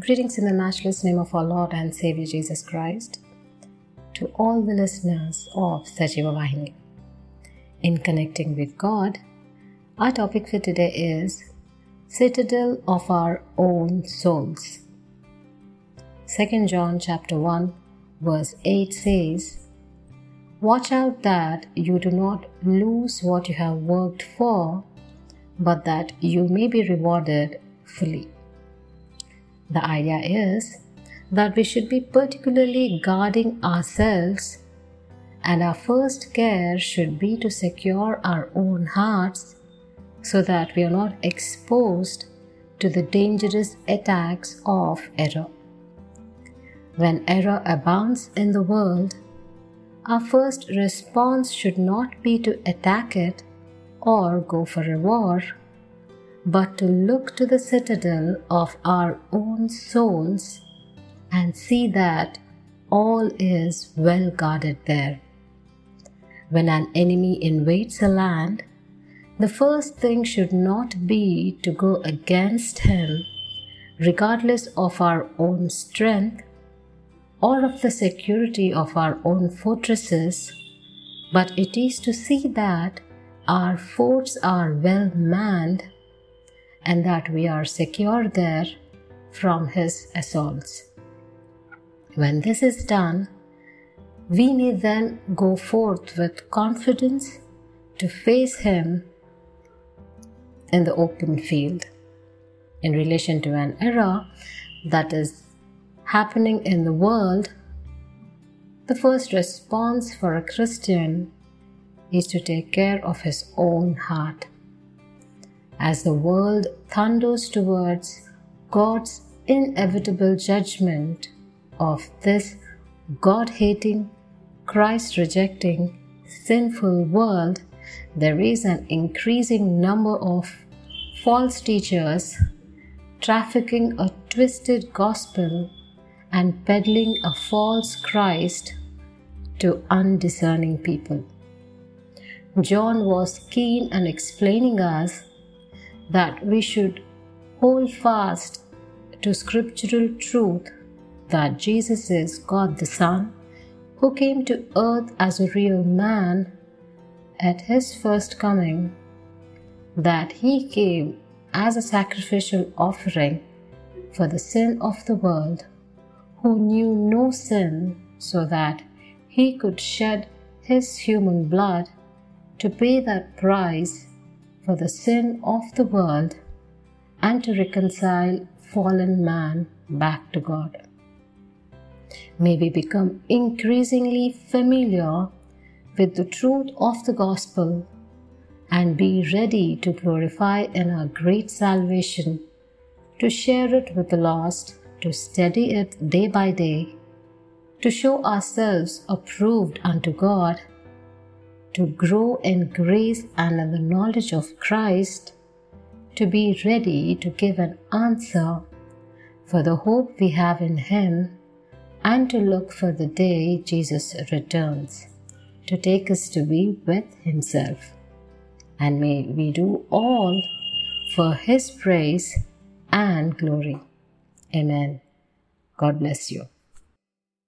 Greetings in the matchless name of our Lord and Savior Jesus Christ to all the listeners of Sajeeva Vahini. In connecting with God, our topic for today is Citadel of Our Own Souls. 2 John chapter 1 verse 8 says, Watch out that you do not lose what you have worked for, but that you may be rewarded fully. The idea is that we should be particularly guarding ourselves, and our first care should be to secure our own hearts so that we are not exposed to the dangerous attacks of error. When error abounds in the world, our first response should not be to attack it or go for a war but to look to the citadel of our own souls and see that all is well guarded there. When an enemy invades a land, the first thing should not be to go against him, regardless of our own strength or of the security of our own fortresses, but it is to see that our forts are well manned and that we are secure there from his assaults. When this is done, we may then go forth with confidence to face him in the open field. In relation to an error that is happening in the world, the first response for a Christian is to take care of his own heart as the world thunders towards God's inevitable judgment of this God hating, Christ rejecting, sinful world, there is an increasing number of false teachers trafficking a twisted gospel and peddling a false Christ to undiscerning people. John was keen on explaining us that we should hold fast to scriptural truth that Jesus is God the Son, who came to earth as a real man at his first coming, that he came as a sacrificial offering for the sin of the world, who knew no sin, so that he could shed his human blood to pay that price for the sin of the world and to reconcile fallen man back to God. May we become increasingly familiar with the truth of the gospel and be ready to glorify in our great salvation, to share it with the lost, to study it day by day, to show ourselves approved unto God to grow in grace and in the knowledge of Christ, to be ready to give an answer for the hope we have in Him, and to look for the day Jesus returns to take us to be with Himself. And may we do all for His praise and glory. Amen. God bless you.